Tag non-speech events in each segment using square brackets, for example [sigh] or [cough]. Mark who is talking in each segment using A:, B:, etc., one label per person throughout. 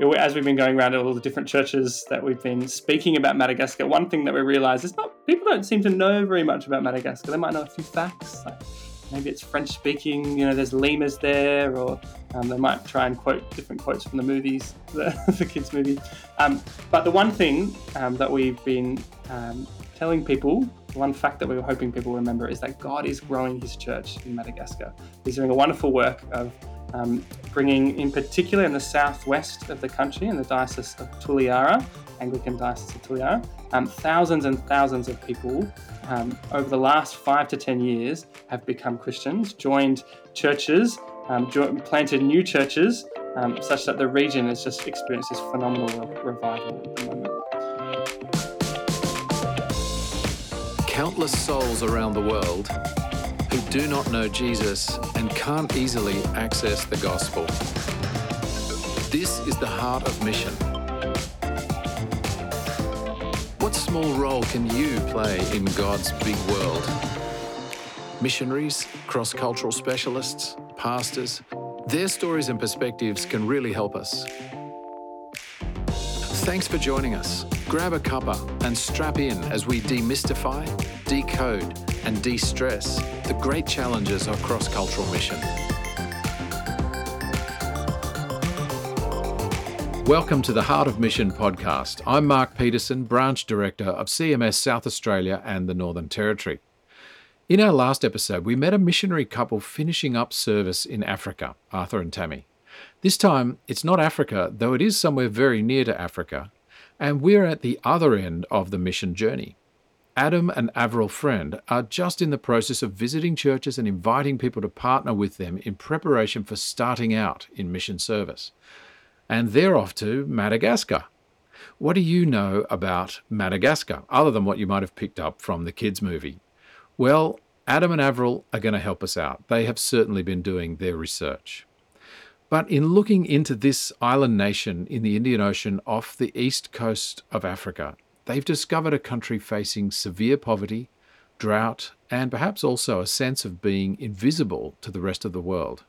A: as we've been going around all the different churches that we've been speaking about Madagascar, one thing that we realise is not people don't seem to know very much about Madagascar. They might know a few facts, like maybe it's French speaking. You know, there's lemurs there, or um, they might try and quote different quotes from the movies, [laughs] the, the kids' movie. Um, but the one thing um, that we've been um, telling people, one fact that we were hoping people remember, is that God is growing His church in Madagascar. He's doing a wonderful work of um, bringing, in particular, in the southwest of the country, in the diocese of Toliara, Anglican diocese of Toliara, um, thousands and thousands of people um, over the last five to ten years have become Christians, joined churches, um, jo- planted new churches, um, such that the region has just experienced this phenomenal revival at the moment.
B: Countless souls around the world who do not know Jesus and can't easily access the gospel. This is the heart of mission. What small role can you play in God's big world? Missionaries, cross cultural specialists, pastors, their stories and perspectives can really help us. Thanks for joining us. Grab a cuppa and strap in as we demystify, decode, and de stress the great challenges of cross cultural mission. Welcome to the Heart of Mission podcast. I'm Mark Peterson, Branch Director of CMS South Australia and the Northern Territory. In our last episode, we met a missionary couple finishing up service in Africa, Arthur and Tammy. This time, it's not Africa, though it is somewhere very near to Africa, and we're at the other end of the mission journey. Adam and Avril Friend are just in the process of visiting churches and inviting people to partner with them in preparation for starting out in mission service. And they're off to Madagascar. What do you know about Madagascar, other than what you might have picked up from the kids' movie? Well, Adam and Avril are going to help us out. They have certainly been doing their research. But in looking into this island nation in the Indian Ocean off the east coast of Africa, they've discovered a country facing severe poverty, drought, and perhaps also a sense of being invisible to the rest of the world.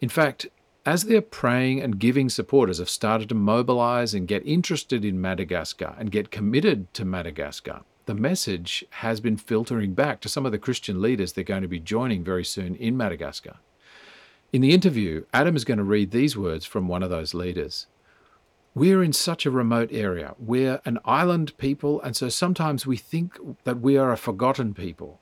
B: In fact, as their praying and giving supporters have started to mobilize and get interested in Madagascar and get committed to Madagascar, the message has been filtering back to some of the Christian leaders they're going to be joining very soon in Madagascar. In the interview, Adam is going to read these words from one of those leaders. We're in such a remote area. We're an island people, and so sometimes we think that we are a forgotten people.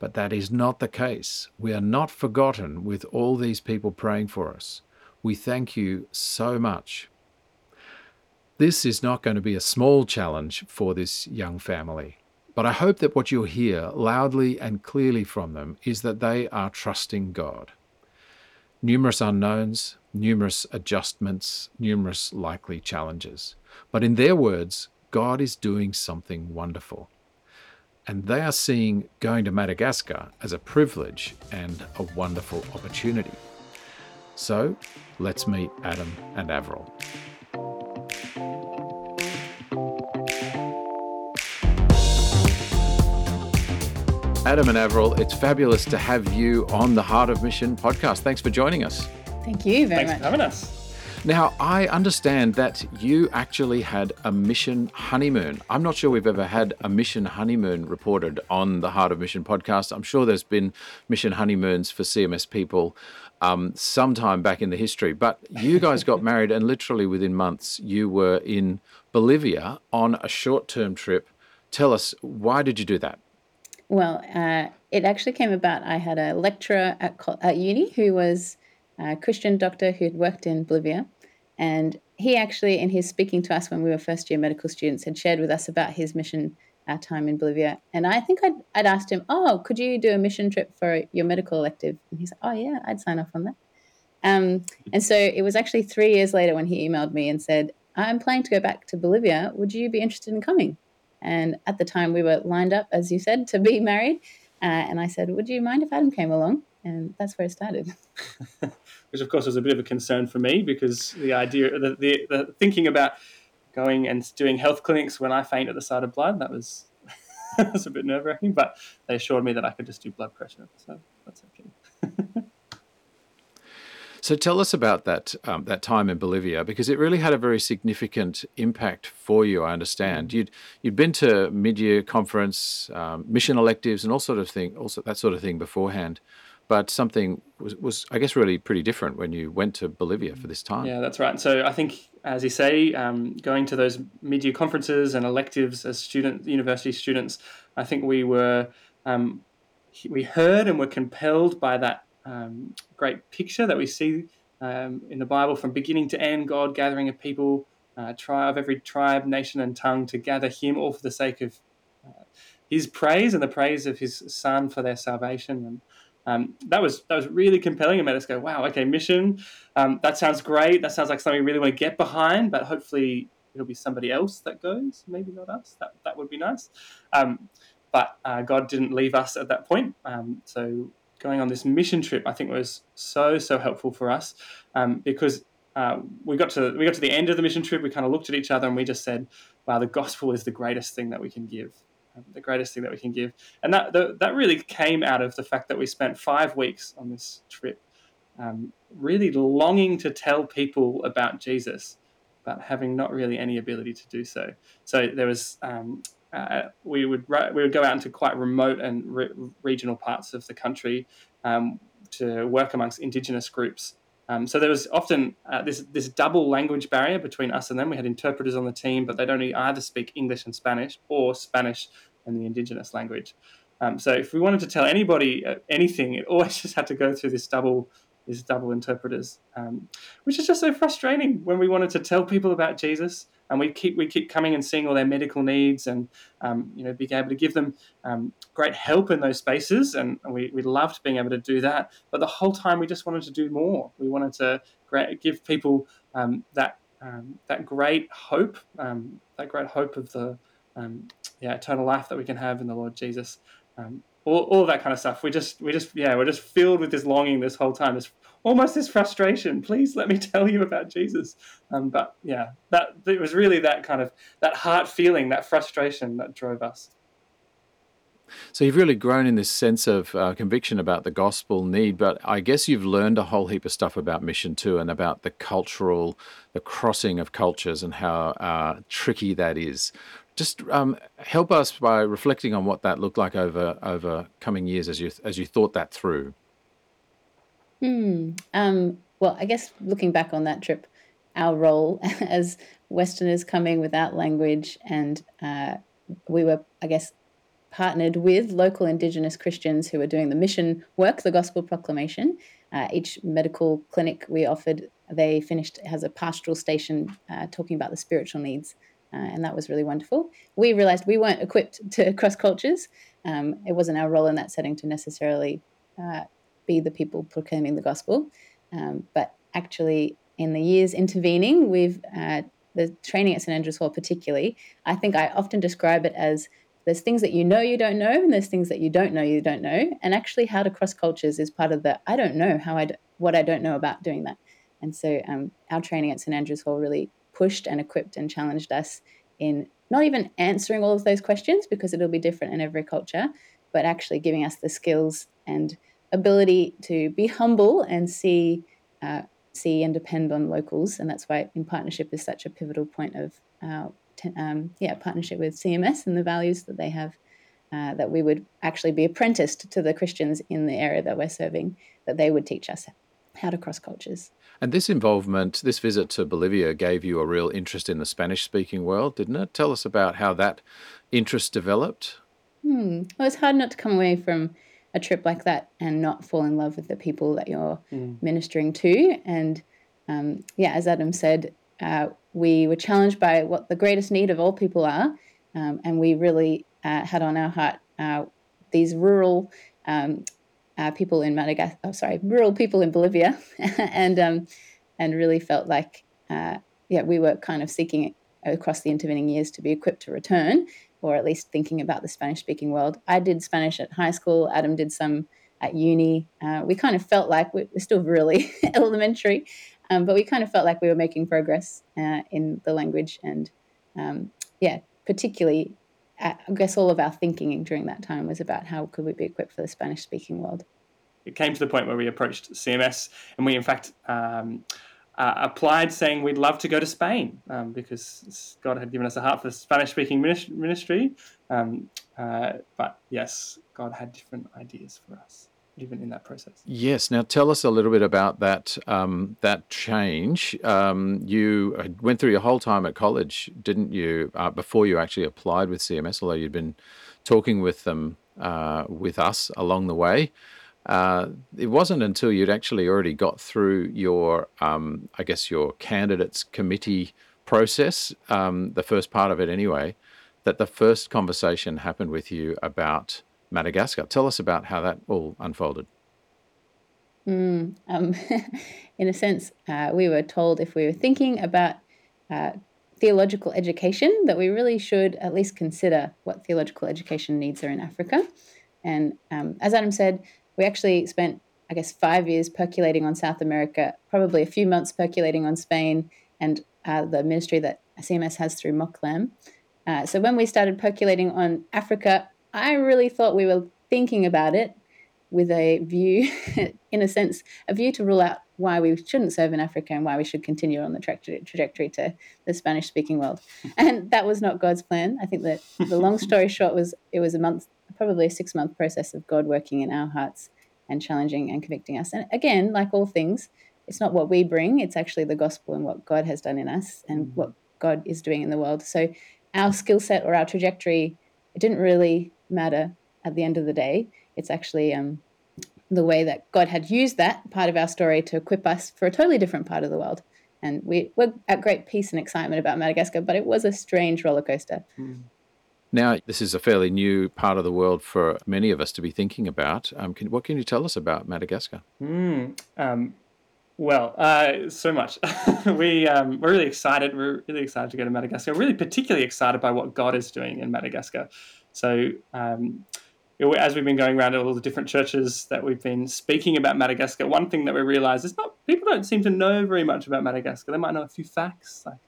B: But that is not the case. We are not forgotten with all these people praying for us. We thank you so much. This is not going to be a small challenge for this young family, but I hope that what you'll hear loudly and clearly from them is that they are trusting God. Numerous unknowns, numerous adjustments, numerous likely challenges. But in their words, God is doing something wonderful. And they are seeing going to Madagascar as a privilege and a wonderful opportunity. So let's meet Adam and Avril. Adam and Avril, it's fabulous to have you on the Heart of Mission podcast. Thanks for joining us.
C: Thank you very
A: Thanks
C: much.
A: for having us.
B: Now, I understand that you actually had a mission honeymoon. I'm not sure we've ever had a mission honeymoon reported on the Heart of Mission podcast. I'm sure there's been mission honeymoons for CMS people um, sometime back in the history, but you [laughs] guys got married, and literally within months, you were in Bolivia on a short term trip. Tell us, why did you do that?
C: Well, uh, it actually came about. I had a lecturer at, at uni who was a Christian doctor who had worked in Bolivia. And he actually, in his speaking to us when we were first year medical students, had shared with us about his mission uh, time in Bolivia. And I think I'd, I'd asked him, Oh, could you do a mission trip for your medical elective? And he's like, Oh, yeah, I'd sign off on that. Um, and so it was actually three years later when he emailed me and said, I'm planning to go back to Bolivia. Would you be interested in coming? And at the time, we were lined up, as you said, to be [laughs] married. Uh, and I said, Would you mind if Adam came along? And that's where it started. [laughs]
A: Which, of course, was a bit of a concern for me because the idea, the, the, the thinking about going and doing health clinics when I faint at the sight of blood, that was, [laughs] that was a bit nerve wracking. But they assured me that I could just do blood pressure. So that's okay. [laughs]
B: So tell us about that um, that time in Bolivia because it really had a very significant impact for you. I understand you'd you'd been to mid year conference, um, mission electives, and all sort of thing, also that sort of thing beforehand. But something was, was, I guess, really pretty different when you went to Bolivia for this time.
A: Yeah, that's right. So I think, as you say, um, going to those mid-year conferences and electives as student university students, I think we were um, we heard and were compelled by that um, great picture that we see um, in the Bible from beginning to end, God gathering a people, uh, of every tribe, nation, and tongue to gather Him, all for the sake of uh, His praise and the praise of His Son for their salvation. And um, that was that was really compelling. It made us go, "Wow, okay, mission. Um, that sounds great. That sounds like something we really want to get behind. But hopefully, it'll be somebody else that goes. Maybe not us. That that would be nice." Um, but uh, God didn't leave us at that point. Um, so going on this mission trip, I think was so so helpful for us um, because uh, we got to we got to the end of the mission trip. We kind of looked at each other and we just said, "Wow, the gospel is the greatest thing that we can give." The greatest thing that we can give, and that the, that really came out of the fact that we spent five weeks on this trip, um, really longing to tell people about Jesus, but having not really any ability to do so. So there was um, uh, we would we would go out into quite remote and re- regional parts of the country um, to work amongst indigenous groups. Um, so there was often uh, this this double language barrier between us and them. We had interpreters on the team, but they'd only either speak English and Spanish or Spanish and the indigenous language. Um, so if we wanted to tell anybody uh, anything, it always [laughs] just had to go through this double these double interpreters, um, which is just so frustrating when we wanted to tell people about Jesus and we keep we keep coming and seeing all their medical needs and um, you know being able to give them um, great help in those spaces. And we, we loved being able to do that. But the whole time we just wanted to do more. We wanted to give people um, that um, that great hope um, that great hope of the um, yeah eternal life that we can have in the Lord Jesus all, all that kind of stuff we just we just yeah we're just filled with this longing this whole time this almost this frustration. Please let me [laughs] tell you about Jesus. Um, but yeah, that it was really that kind of that heart feeling, that frustration that drove us.
B: So you've really grown in this sense of uh, conviction about the gospel need, but I guess you've learned a whole heap of stuff about mission too, and about the cultural, the crossing of cultures, and how uh, tricky that is. Just um, help us by reflecting on what that looked like over over coming years as you as you thought that through.
C: Hmm. Um, well, I guess looking back on that trip, our role [laughs] as Westerners coming without language, and uh, we were, I guess, partnered with local Indigenous Christians who were doing the mission work, the gospel proclamation. Uh, each medical clinic we offered, they finished has a pastoral station uh, talking about the spiritual needs. Uh, and that was really wonderful. We realized we weren't equipped to cross cultures. Um, it wasn't our role in that setting to necessarily uh, be the people proclaiming the gospel. Um, but actually, in the years intervening, we've uh, the training at St Andrews Hall, particularly. I think I often describe it as there's things that you know you don't know, and there's things that you don't know you don't know. And actually, how to cross cultures is part of the I don't know how I what I don't know about doing that. And so, um, our training at St Andrews Hall really pushed and equipped and challenged us in not even answering all of those questions because it'll be different in every culture, but actually giving us the skills and ability to be humble and see uh, see and depend on locals, and that's why in partnership is such a pivotal point of uh, t- um, yeah partnership with CMS and the values that they have. Uh, that we would actually be apprenticed to the Christians in the area that we're serving, that they would teach us how to cross cultures.
B: And this involvement, this visit to Bolivia, gave you a real interest in the Spanish speaking world, didn't it? Tell us about how that interest developed.
C: Hmm. Well, it's hard not to come away from a trip like that and not fall in love with the people that you're mm. ministering to. And um, yeah, as Adam said, uh, we were challenged by what the greatest need of all people are, um, and we really uh, had on our heart uh, these rural um, uh, people in Madagascar. Oh, sorry, rural people in Bolivia, [laughs] and um, and really felt like uh, yeah, we were kind of seeking across the intervening years to be equipped to return or at least thinking about the Spanish speaking world. I did Spanish at high school, Adam did some at uni. Uh, we kind of felt like we're still really [laughs] elementary, um, but we kind of felt like we were making progress uh, in the language. And um, yeah, particularly, I guess all of our thinking during that time was about how could we be equipped for the Spanish speaking world.
A: it came to the point where we approached CMS and we, in fact, um, uh, applied saying we'd love to go to Spain um, because God had given us a heart for Spanish speaking ministry. Um, uh, but yes, God had different ideas for us even in that process.
B: Yes. Now, tell us a little bit about that um, that change. Um, you went through your whole time at college, didn't you? Uh, before you actually applied with CMS, although you'd been talking with them uh, with us along the way. Uh, it wasn't until you'd actually already got through your, um, I guess, your candidates committee process, um, the first part of it anyway, that the first conversation happened with you about Madagascar. Tell us about how that all unfolded.
C: Mm, um, [laughs] in a sense, uh, we were told if we were thinking about uh, theological education, that we really should at least consider what theological education needs are in Africa. And um, as Adam said, we actually spent, I guess, five years percolating on South America, probably a few months percolating on Spain and uh, the ministry that CMS has through MOCLAM. Uh, so when we started percolating on Africa, I really thought we were thinking about it with a view, [laughs] in a sense, a view to rule out why we shouldn't serve in Africa and why we should continue on the tra- trajectory to the Spanish speaking world. [laughs] And that was not God's plan. I think that the long [laughs] story short was it was a month, probably a six month process of God working in our hearts and challenging and convicting us. And again, like all things, it's not what we bring, it's actually the gospel and what God has done in us and mm. what God is doing in the world. So our skill set or our trajectory, it didn't really matter at the end of the day. It's actually um, the way that God had used that part of our story to equip us for a totally different part of the world. And we, we're at great peace and excitement about Madagascar, but it was a strange roller coaster. Mm.
B: Now, this is a fairly new part of the world for many of us to be thinking about. Um, can, what can you tell us about Madagascar?
A: Mm, um, well, uh, so much. [laughs] we, um, we're really excited. We're really excited to go to Madagascar. We're really particularly excited by what God is doing in Madagascar. So, um, as we've been going around all the different churches that we've been speaking about Madagascar, one thing that we realize is not people don't seem to know very much about Madagascar. They might know a few facts, like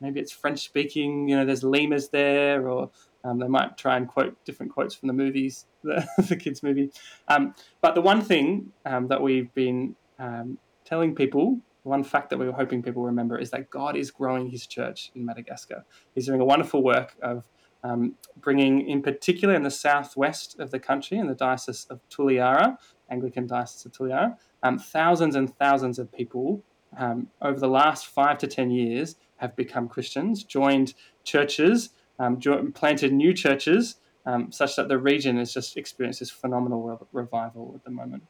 A: maybe it's French speaking. You know, there's lemurs there, or um, they might try and quote different quotes from the movies, [laughs] the, the kids' movie. Um, but the one thing um, that we've been um, telling people, one fact that we were hoping people remember, is that God is growing His church in Madagascar. He's doing a wonderful work of um, bringing, in particular, in the southwest of the country, in the Diocese of Toliara, Anglican Diocese of Toliara, um, thousands and thousands of people um, over the last five to ten years have become Christians, joined churches, um, jo- planted new churches, um, such that the region has just experienced this phenomenal re- revival at the moment.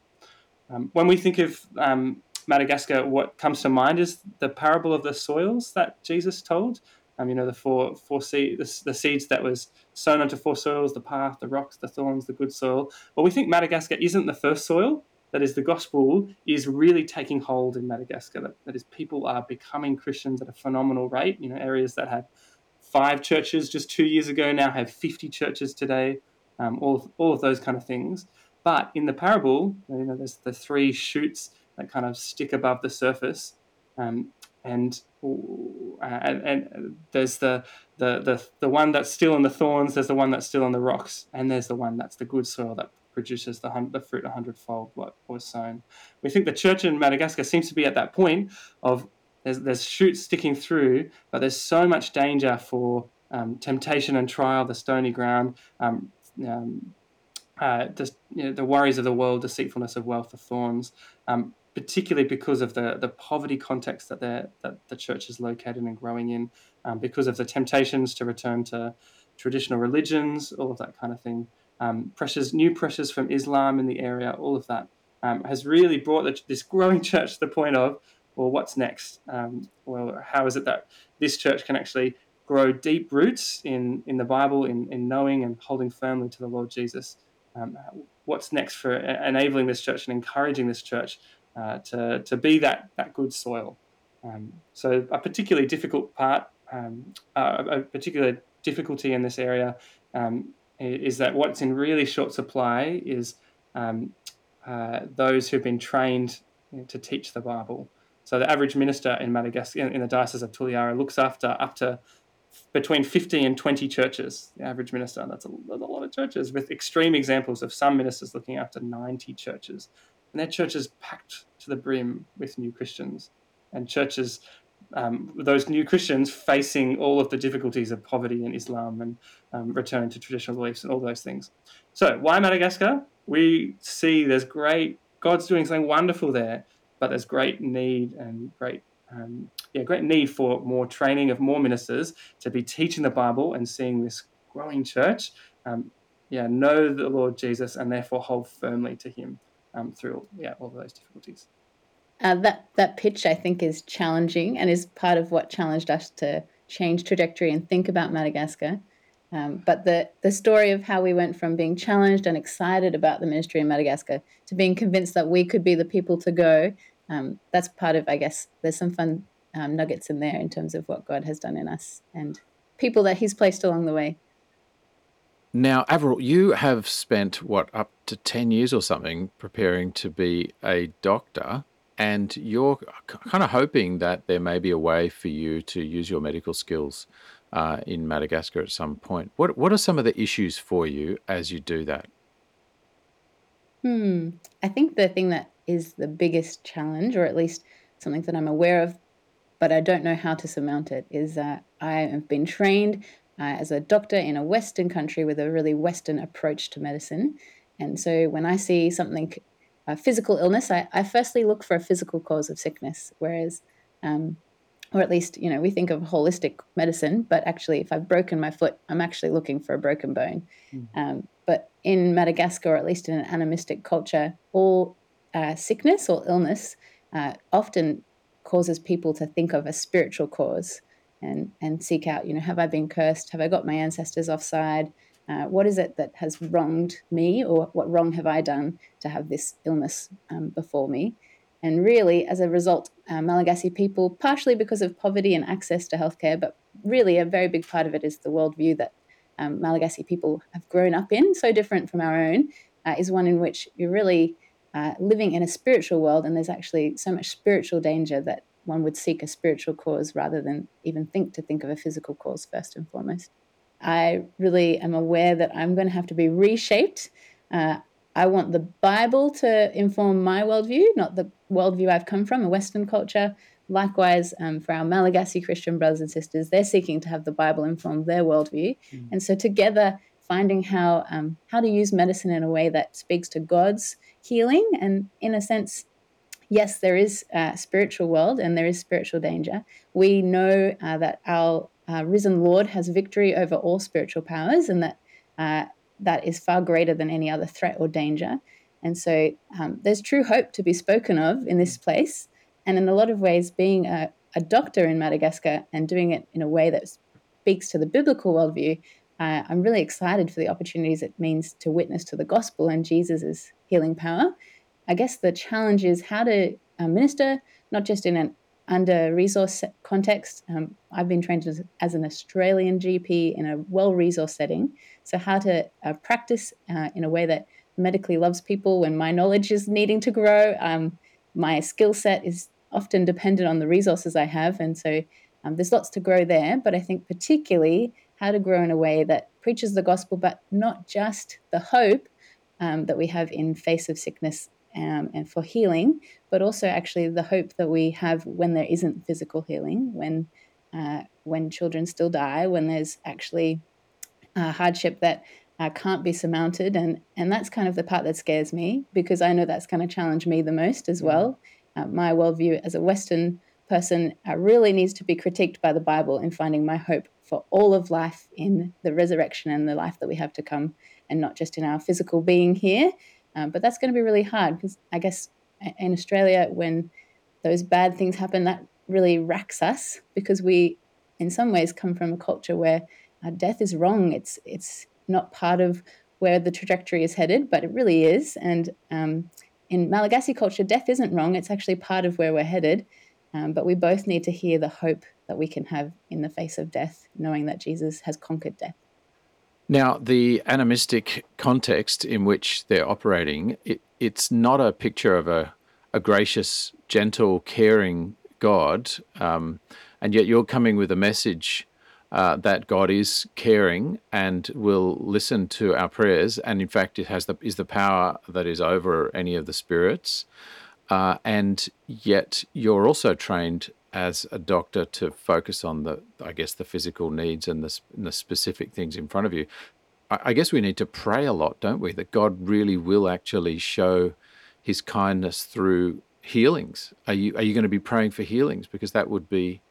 A: Um, when we think of Madagascar, what comes to mind is the parable of the soils that Jesus told. Um, you know, the four four seed, the, the, seeds that was sown onto four soils: the path, the rocks, the thorns, the good soil. Well, we think Madagascar isn't the first soil. That is, the gospel is really taking hold in Madagascar. That, that is, people are becoming Christians at a phenomenal rate. You know, areas that had five churches just two years ago now have 50 churches today. Um, all, all of those kind of things. But in the parable, you know, there's the three shoots that kind of stick above the surface. Um, and and, and there's the, the the the one that's still in the thorns. There's the one that's still in the rocks, and there's the one that's the good soil that produces the the fruit a hundredfold what was sown. We think the church in Madagascar seems to be at that point of there's there's shoots sticking through, but there's so much danger for um, temptation and trial, the stony ground, um, um, uh, just you know, the worries of the world, deceitfulness of wealth, the thorns. Particularly because of the, the poverty context that, that the church is located and growing in, um, because of the temptations to return to traditional religions, all of that kind of thing. Um, pressures, new pressures from Islam in the area, all of that um, has really brought the, this growing [laughs] church to the point of, well, what's next? Um, well, how is it that this church can actually grow deep roots in, in the Bible, in, in knowing and holding firmly to the Lord Jesus? Um, what's next for enabling this church and encouraging this church uh, to, to be that, that good soil. Um, so a particularly difficult part, um, uh, a particular difficulty in this area um, is that what's in really short supply is um, uh, those who've been trained to teach the Bible. So the average minister in Madagascar, in the Diocese of Toliara, looks after up to between 50 and 20 churches. The average minister, that's a, that's a lot of churches, with extreme examples of some ministers looking after 90 churches and their churches packed to the brim with new Christians, and churches um, those new Christians facing all of the difficulties of poverty and Islam and um, return to traditional beliefs and all those things. So, why Madagascar? We see there's great, God's doing something wonderful there, but there's great need and great, um, yeah, great need for more training of more ministers to be teaching the Bible and seeing this growing church, um, yeah, know the Lord Jesus and therefore hold firmly to Him um, through yeah all of those difficulties.
C: Uh, that that pitch, I think, is challenging and is part of what challenged us to change trajectory and think about Madagascar. Um, but the the story of how we went from being challenged and excited about the ministry in Madagascar to being convinced that we could be the people to go, um, that's part of, I guess, there's some fun um, nuggets in there in terms of what God has done in us and people that He's placed along the way.
B: Now, Avril, you have spent what up to ten years or something preparing to be a doctor and you're kind of hoping that there may be a way for you to use your medical skills uh, in Madagascar at some point. What what are some of the issues for you as you do that?
C: Hmm. I think the thing that is the biggest challenge, or at least something that I'm aware of, but I don't know how to surmount it, is that I have been trained uh, as a doctor in a Western country with a really Western approach to medicine. And so when I see something a physical illness, I, I firstly look for a physical cause of sickness, whereas, um, or at least, you know, we think of holistic medicine, but actually, if I've broken my foot, I'm actually looking for a broken bone. Mm. Um, but in Madagascar, or at least in an animistic culture, all uh, sickness or illness uh, often causes people to think of a spiritual cause and and seek out, you know, have I been cursed? Have I got my ancestors offside? Uh, what is it that has wronged me, or what wrong have I done to have this illness um, before me? And really, as a result, uh, Malagasy people, partially because of poverty and access to healthcare, but really a very big part of it is the worldview that um, Malagasy people have grown up in, so different from our own, uh, is one in which you're really uh, living in a spiritual world, and there's actually so much spiritual danger that one would seek a spiritual cause rather than even think to think of a physical cause first and foremost. I really am aware that I'm going to have to be reshaped. Uh, I want the Bible to inform my worldview, not the worldview I've come from, a Western culture. Likewise, um, for our Malagasy Christian brothers and sisters, they're seeking to have the Bible inform their worldview. Mm. And so, together, finding how um, how to use medicine in a way that speaks to God's healing, and in a sense, yes, there is a spiritual world and there is spiritual danger. We know uh, that our uh, risen Lord has victory over all spiritual powers, and that uh, that is far greater than any other threat or danger. And so um, there's true hope to be spoken of in this place. And in a lot of ways, being a, a doctor in Madagascar and doing it in a way that speaks to the biblical worldview, uh, I'm really excited for the opportunities it means to witness to the gospel and Jesus' healing power. I guess the challenge is how to uh, minister, not just in an under resource context. Um, I've been trained as, as, an Australian GP in a well resourced setting. So, how to uh, practice uh, in a way that medically loves people when my knowledge is needing to grow. Um, my skill set is often dependent on the resources I have. And so, um, there's lots to grow there. But I think, particularly, how to grow in a way that preaches the gospel, but not just the hope um, that we have in face of sickness um, and for healing, but also actually the hope that we have when there isn't physical healing, when uh, when children still die, when there's actually a hardship that uh, can't be surmounted, and and that's kind of the part that scares me because I know that's going to challenge me the most as well. Uh, my worldview as a Western person uh, really needs to be critiqued by the Bible in finding my hope for all of life in the resurrection and the life that we have to come, and not just in our physical being here. Um, but that's going to be really hard because I guess in Australia, when those bad things happen, that really racks us because we, in some ways, come from a culture where death is wrong. It's it's not part of where the trajectory is headed, but it really is. And um, in Malagasy culture, death isn't wrong. It's actually part of where we're headed. Um, but we both need to hear the hope that we can have in the face of death, knowing that Jesus has conquered death.
B: Now, the animistic context in which they're operating, it, it's not a picture of a, a gracious, gentle, caring God, um, and yet you're coming with a message uh, that God is caring and will listen to our prayers, and in fact, it has the is the power that is over any of the spirits. Uh, and yet, you're also trained as a doctor to focus on the, I guess, the physical needs and the, and the specific things in front of you. I, I guess we need to pray a lot, don't we? That God really will actually show His kindness through healings. Are you are you going to be praying for healings because that would be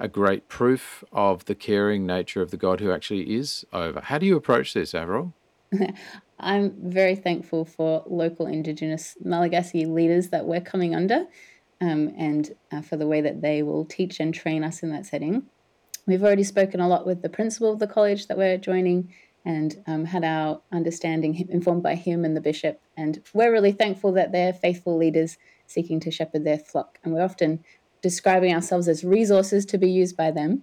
B: a great proof of the caring nature of the God who actually is over. How do you approach this, Avril? [laughs]
C: I'm very thankful for local Indigenous Malagasy leaders that we're coming under um, and uh, for the way that they will teach and train us in that setting. We've already spoken a lot with the principal of the college that we're joining and um, had our understanding informed by him and the bishop. And we're really thankful that they're faithful leaders seeking to shepherd their flock. And we're often describing ourselves as resources to be used by them.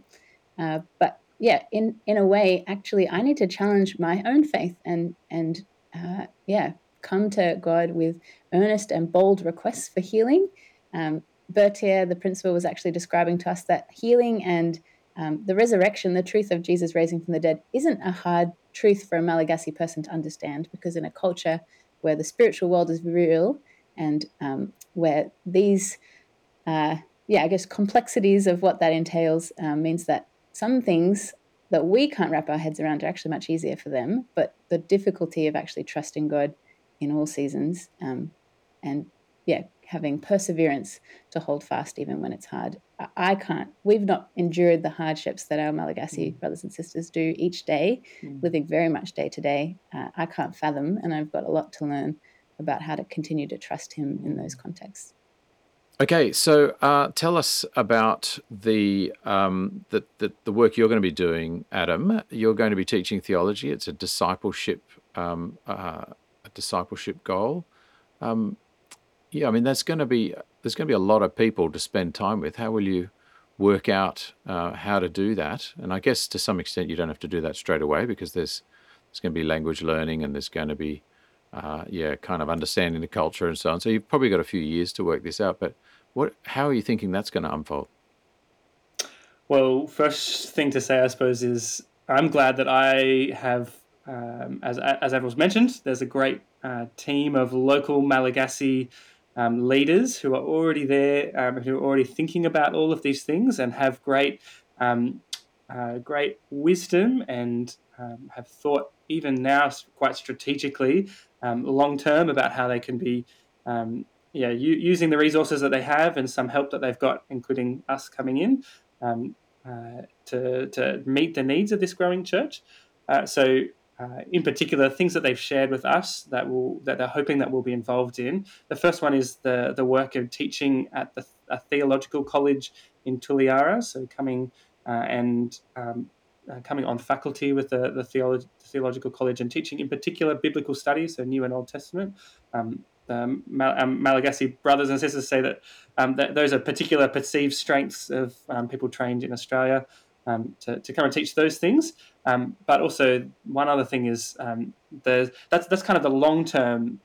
C: Uh, but yeah, in in a way, actually, I need to challenge my own faith and and uh, yeah, come to God with earnest and bold requests for healing. Um, Bertier, the principal, was actually describing to us that healing and um, the resurrection, the truth of Jesus raising from the dead, isn't a hard truth for a Malagasy person to understand because in a culture where the spiritual world is real and um, where these uh, yeah, I guess complexities of what that entails um, means that some things that we can't wrap our heads around are actually much easier for them. But the difficulty of actually trusting God in all seasons um, and, yeah, having perseverance to hold fast even when it's hard. I, can't. We've not endured the hardships that our Malagasy mm. brothers and sisters do each day, mm. living very much day to day. Uh, I can't fathom, and I've got a lot to learn about how to continue to trust Him in those contexts.
B: Okay, so uh, tell us about the, um, the, the, the work you're going to be doing, Adam. You're going to be teaching theology. It's a discipleship um, uh, a discipleship goal. Um, yeah, I mean that's going to be there's going to be a lot of people to spend time with. How will you work out uh, how to do that? And I guess to some extent you don't have to do that straight away because there's there's going to be language learning and there's going to be uh, yeah, kind of understanding the culture and so on. So you've probably got a few years to work this out. But what, how are you thinking that's going to unfold?
A: Well, first thing to say, I suppose, is I'm glad that I have, um, as as Avril's mentioned, there's a great uh, team of local Malagasy um, leaders who are already there, um, who are already thinking about all of these things and have great, um, uh, great wisdom and um, have thought even now quite strategically um, long term about how they can be um, yeah, u- using the resources that they have and some help that they've got, including us coming in uh, to, to meet the needs of this growing church. Uh, so, uh, in particular, things that they've shared with us that will that they're hoping that we'll be involved in. The first one is the the work of teaching at the a theological college in Toliara. So, coming uh, and um, uh, coming on faculty with the, the theolo- theological college and teaching in particular biblical studies, so New and Old Testament. Um, um, Malagasy brothers and sisters say that, um, that, those are particular perceived strengths of um, people trained in Australia um, to, to come and teach those things. Um, but also, one other thing is the, that's, that's kind of the long term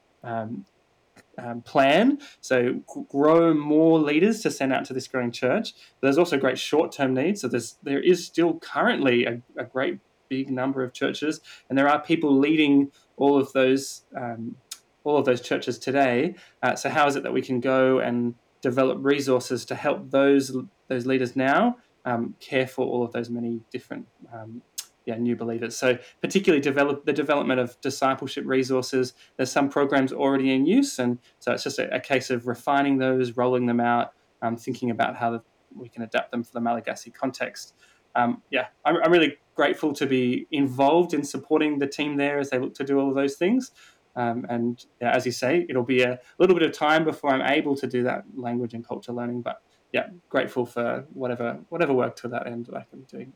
A: um, plan. So grow more leaders to send out to this growing church. But there's also great short-term needs. So there's there is still currently a, a great big number of churches, and there are people leading all of those um, all of those churches today. Uh, so how is it that we can go and develop resources to help those those leaders now um, care for all of those many different um, yeah, new believers. So particularly develop the development of discipleship resources. There's some programs already in use, and so it's just a, a case of refining those, rolling them out, um, thinking about how we can adapt them for the Malagasy context. Um, yeah, I'm, I'm, really grateful to be involved in supporting the team there as they look to do all of those things. Um, and yeah, as you say, it'll be a little bit of time before I'm able to do that language and culture learning. But yeah, grateful for whatever whatever work to that end that I can be doing.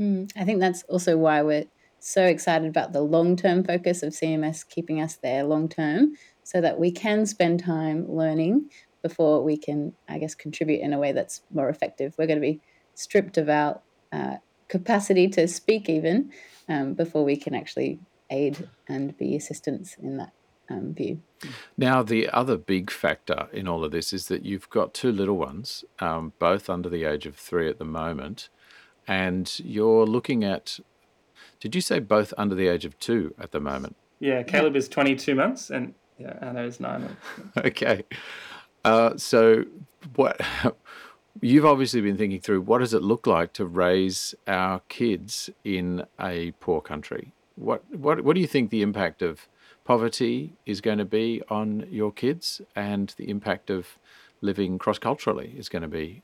C: Mm, I think that's also why we're so excited about the long term focus of CMS keeping us there long term so that we can spend time learning before we can, I guess, contribute in a way that's more effective. We're going to be stripped of our uh, capacity to speak, even um, before we can actually aid and be assistance in that um, view.
B: Now, the other big factor in all of this is that you've got two little ones, um, both under the age of three at the moment and you're looking at. Did you say both under the age of two at the moment?
A: Yeah, Caleb is 22 months, and yeah, Anna is nine months. [laughs]
B: okay, uh, so what? [laughs] You've obviously been thinking through what does it look like to raise our kids in a poor country. What what what do you think the impact of poverty is going to be on your kids, and the impact of living cross culturally is going to be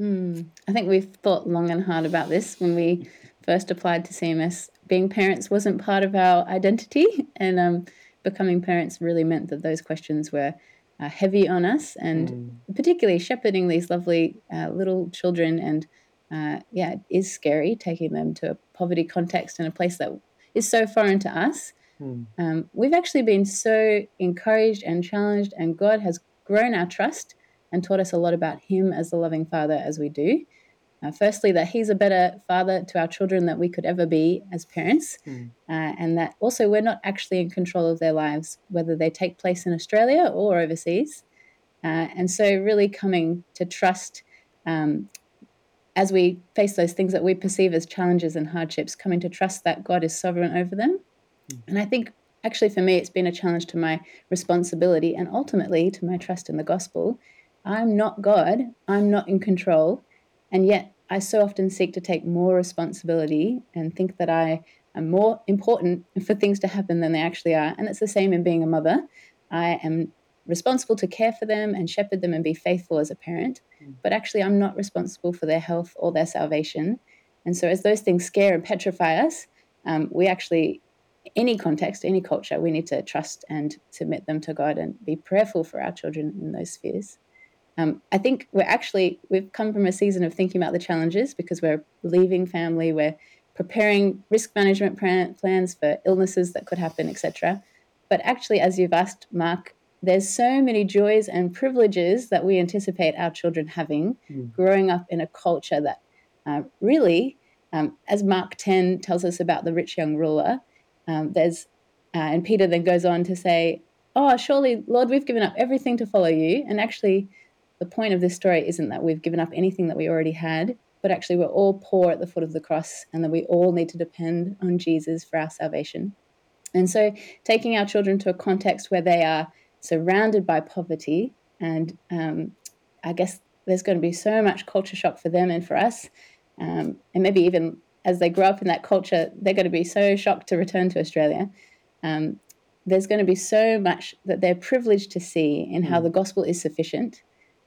C: Mm. I think we've thought long and hard about this when we first applied to CMS. Being parents wasn't part of our identity, [laughs] and um, becoming parents really meant that those questions were uh, heavy on us, and mm. particularly shepherding these lovely uh, little children. And uh, yeah, it is scary taking them to a poverty context in a place that is so foreign to us. Mm. Um, we've actually been so encouraged and challenged, and God has grown our trust and taught us a lot about Him as the loving Father as we do. Uh, firstly, that He's a better father to our children than we could ever be as parents, mm. uh, and that also we're not actually in control of their lives, whether they take place in Australia or overseas. Uh, and so, really coming to trust um, as we face those things that we perceive as challenges and hardships, coming to trust that God is sovereign over them. Mm. And I think actually for me, it's been a challenge to my responsibility and ultimately to my trust in the gospel I'm not God, I'm not in control, and yet I so often seek to take more responsibility and think that I am more important for things to happen than they actually are. And it's the same in being a mother. I am responsible to care for them and shepherd them and be faithful as a parent, mm. but actually, I'm not responsible for their health or their salvation. And so, as those things scare and petrify us, um, we actually, any context, any culture, we need to trust and submit them to God and be prayerful for our children in those spheres. Um, I think we're actually we've come from a season of thinking about the challenges because we're leaving family, we're preparing risk management plans for illnesses that could happen, etc. But actually, as you've asked, Mark, there's so many joys and privileges that we anticipate our children having mm. growing up in a culture that uh, really, um, as Mark 10 tells us about the rich young ruler, um, there's, uh, and Peter then goes on to say, Oh, surely, Lord, we've given up everything to follow you. And actually, the point of this story isn't that we've given up anything that we already had, but actually we're all poor at the foot of the cross and that we all need to depend on Jesus for our salvation. And so, taking our children to a context where they are surrounded by poverty, and um, I guess there's going to be so much culture shock for them and for us, um, and maybe even as they grow up in that culture, they're going to be so shocked to return to Australia. Um, there's going to be so much that they're privileged to see in how mm. the gospel is sufficient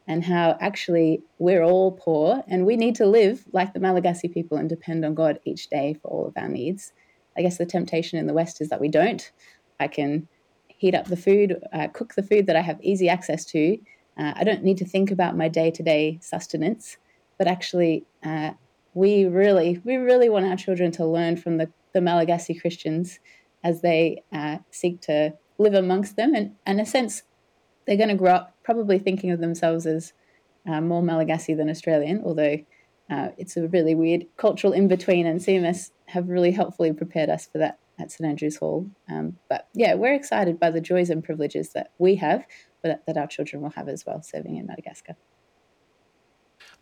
C: and how actually we're all poor and we need to live like the Malagasy people and depend on God each day for all of our needs. I guess the temptation in the West is that we don't. I can heat up the food, uh, cook the food that I have easy access to. Uh, I don't need to think about my day to day sustenance, but actually, uh, we really, we really want our children to learn from the, the Malagasy Christians as they uh, seek to live amongst them and, in a sense, they're going to grow up probably thinking of themselves as uh, more Malagasy than Australian, although uh, it's a really weird cultural in between, and CMS have really helpfully prepared us for that at St Andrews Hall. Um, but yeah, we're excited by the joys and privileges that we have, but that our children will have as well, serving in Madagascar.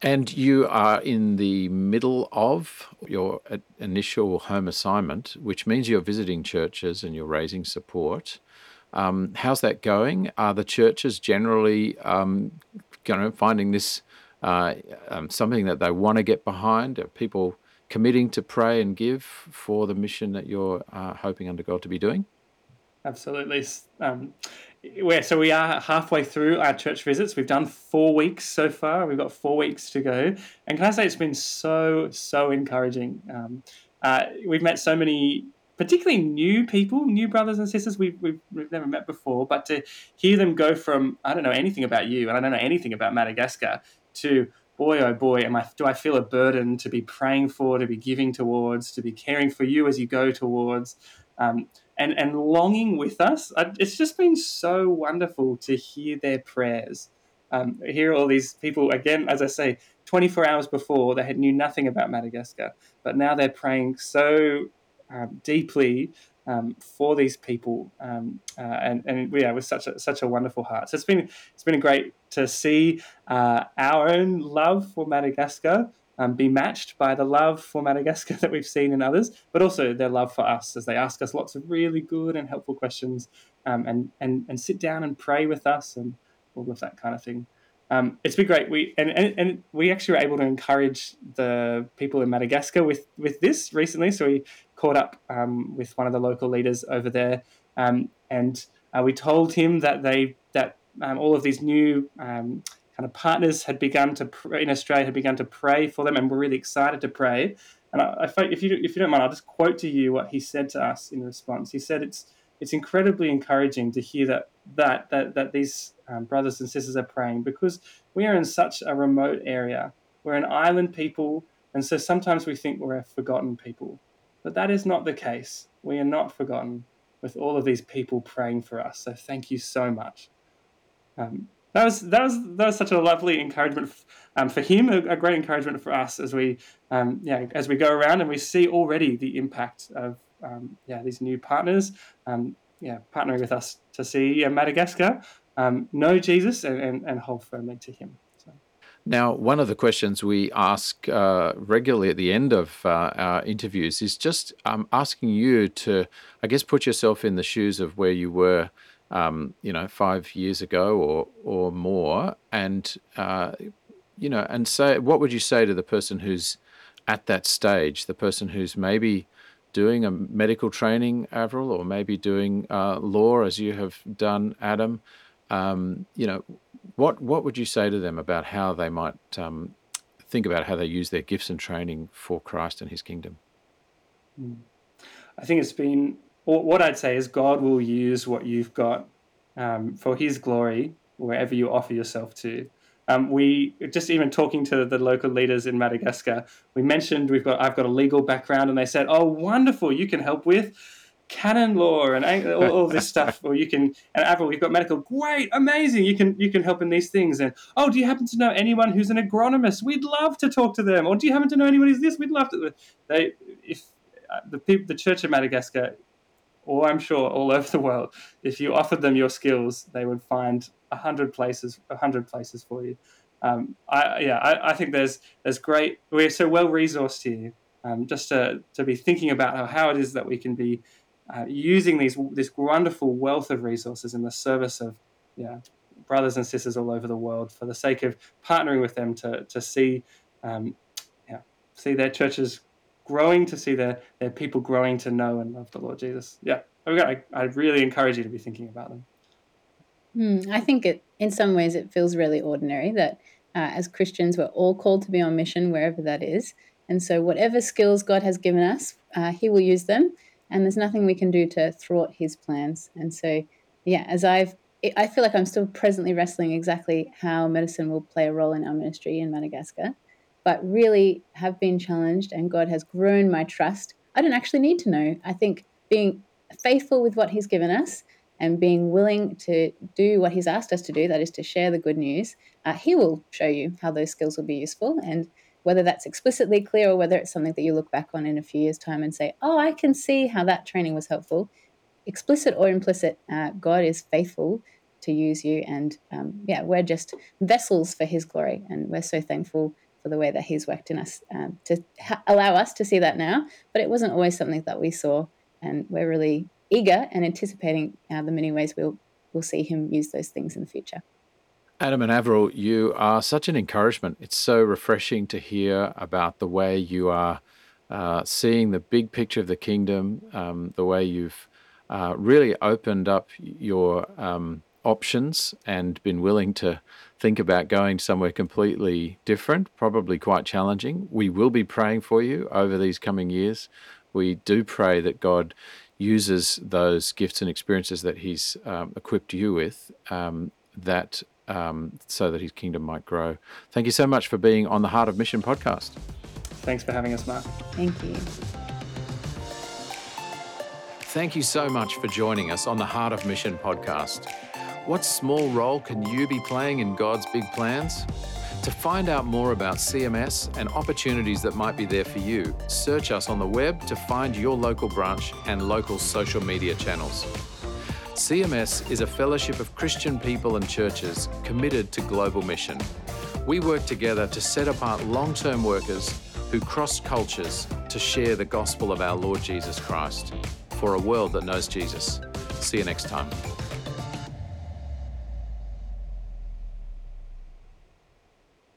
B: And you are in the middle of your initial home assignment, which means you're visiting churches and you're raising support. Um, how's that going? Are the churches generally, um, you know, finding this uh, um, something that they want to get behind? Are people committing to pray and give for the mission that you're uh, hoping under God to be doing?
A: Absolutely. Um, so we are halfway through our church visits. We've done four weeks so far. We've got four weeks to go, and can I say it's been so so encouraging. Um, uh, we've met so many particularly new people, new brothers and sisters we've, we've, never met before, but to hear them go from, I don't know anything about you and I don't know anything about Madagascar to, boy, oh boy, am I, do I feel a burden to be praying for, to be giving towards, to be caring for you as you go towards, um, and, and longing with us. It's just been so wonderful to hear their prayers. Um, hear all these people, again, as I say, 24 hours before, they had knew nothing about Madagascar, but now they're praying so um, deeply um, for these people, um, uh, and and yeah, with such a such a wonderful heart. So it's been it's been great to see uh, our own love for Madagascar um, be matched by the love for Madagascar [laughs] that we've seen in others, but also their love for us as they ask us lots of really good and helpful questions um, and, and, and sit down and pray with us and all of that kind of thing. Um, it's been great. We and, and, and we actually were able to encourage the people in Madagascar with with this recently. So we caught up um, with one of the local leaders over there, um, and uh, we told him that they that um, all of these new um, kind of partners had begun to pray, in Australia had begun to pray for them, and we're really excited to pray. And I, I, if you if you don't mind, I'll just quote to you what he said to us in response. He said, "It's it's incredibly encouraging to hear that that that that these um, brothers and sisters are praying because we are in such a remote area. We're an island people, and so sometimes we think we're a forgotten people, but that is not the case. We are not forgotten with all of these people praying for us. So thank you so much." Um, that was that was that was such a lovely encouragement um, for him, a, a, great encouragement for us as we um, yeah as we go around and we see already the impact of um, yeah these new partners um, yeah partnering with us to see Madagascar um, know Jesus and, and, and hold firmly to Him.
B: Now, one of the questions we ask uh, regularly at the end of uh, our interviews is just um, asking you to, I guess, put yourself in the shoes of where you were um, you know, five years ago or or more, and uh, you know, and say, what would you say to the person who's at that stage, the person who's maybe doing a medical training, Avril, or maybe doing uh, law as you have done, Adam? Um, you know, what what would you say to them about how they might um, think about how they use their gifts and training for Christ and His kingdom?
A: Hmm. I think it's been what I'd say is God will use what you've got um, for His glory wherever you offer yourself to. Um, we just even talking to the local leaders in Madagascar, we mentioned we've got I've got a legal background, and they said, "Oh, wonderful! You can help with canon law and all, all this [laughs] stuff, or you can." And Avril, we've got medical. Great, amazing! You can you can help in these things. And oh, do you happen to know anyone who's an agronomist? We'd love to talk to them. Or do you happen to know anyone who's this? We'd love to. They if uh, the people, the Church of Madagascar or I'm sure all over the world, if you offered them your skills, they would find a hundred places, a hundred places for you. Um, I, yeah, I, I, think there's there's great. We're so well resourced here, um, just to to be thinking about how, how it is that we can be uh, using these this wonderful wealth of resources in the service of yeah brothers and sisters all over the world for the sake of partnering with them to to see um, yeah see their churches growing to see their, their people growing to know and love the Lord Jesus. Yeah, I, I really encourage you to be thinking about them.
C: Hmm, I think it, in some ways, it feels really ordinary that uh, as Christians, we're all called to be on mission wherever that is. And so, whatever skills God has given us, uh, He will use them. And there's nothing we can do to thwart His plans. And so, yeah, as I've, I feel like I'm still presently wrestling exactly how medicine will play a role in our ministry in Madagascar but really have been challenged and God has grown my trust. I don't actually need to know. I think being faithful with what He's given us and being willing to do what He's asked us to do, that is to share the good news, uh, He will show you how those skills will be useful. And whether that's explicitly clear or whether it's something that you look back on in a few years' time and say, oh, I can see how that training was helpful, explicit or implicit, uh, God is faithful to use you. And um, yeah, we're just vessels for His glory. And we're so thankful for the way that he's worked in us um, to ha- allow us to see that now. But it wasn't always something that we saw, and we're really eager and anticipating uh, the many ways we'll we'll see him use those things in the future.
B: Adam and Avril, you are such an encouragement. It's so refreshing to hear about the way you are uh, seeing the big picture of the kingdom, um, the way you've uh, really opened up your um, options and been willing to think about going somewhere completely different, probably quite challenging. We will be praying for you over these coming years. We do pray that God uses those gifts and experiences that He's um, equipped you with, um, that um, so that His kingdom might grow. Thank you so much for being on the Heart of Mission podcast.
A: Thanks for having us, Mark.
C: Thank you.
B: Thank you so much for joining us on the Heart of Mission podcast. What small role can you be playing in God's big plans? To find out more about CMS and opportunities that might be there for you, search us on the web to find your local branch and local social media channels. CMS is a fellowship of Christian people and churches committed to global mission. We work together to set apart long term workers who cross cultures to share the gospel of our Lord Jesus Christ for a world that knows Jesus. See you next time.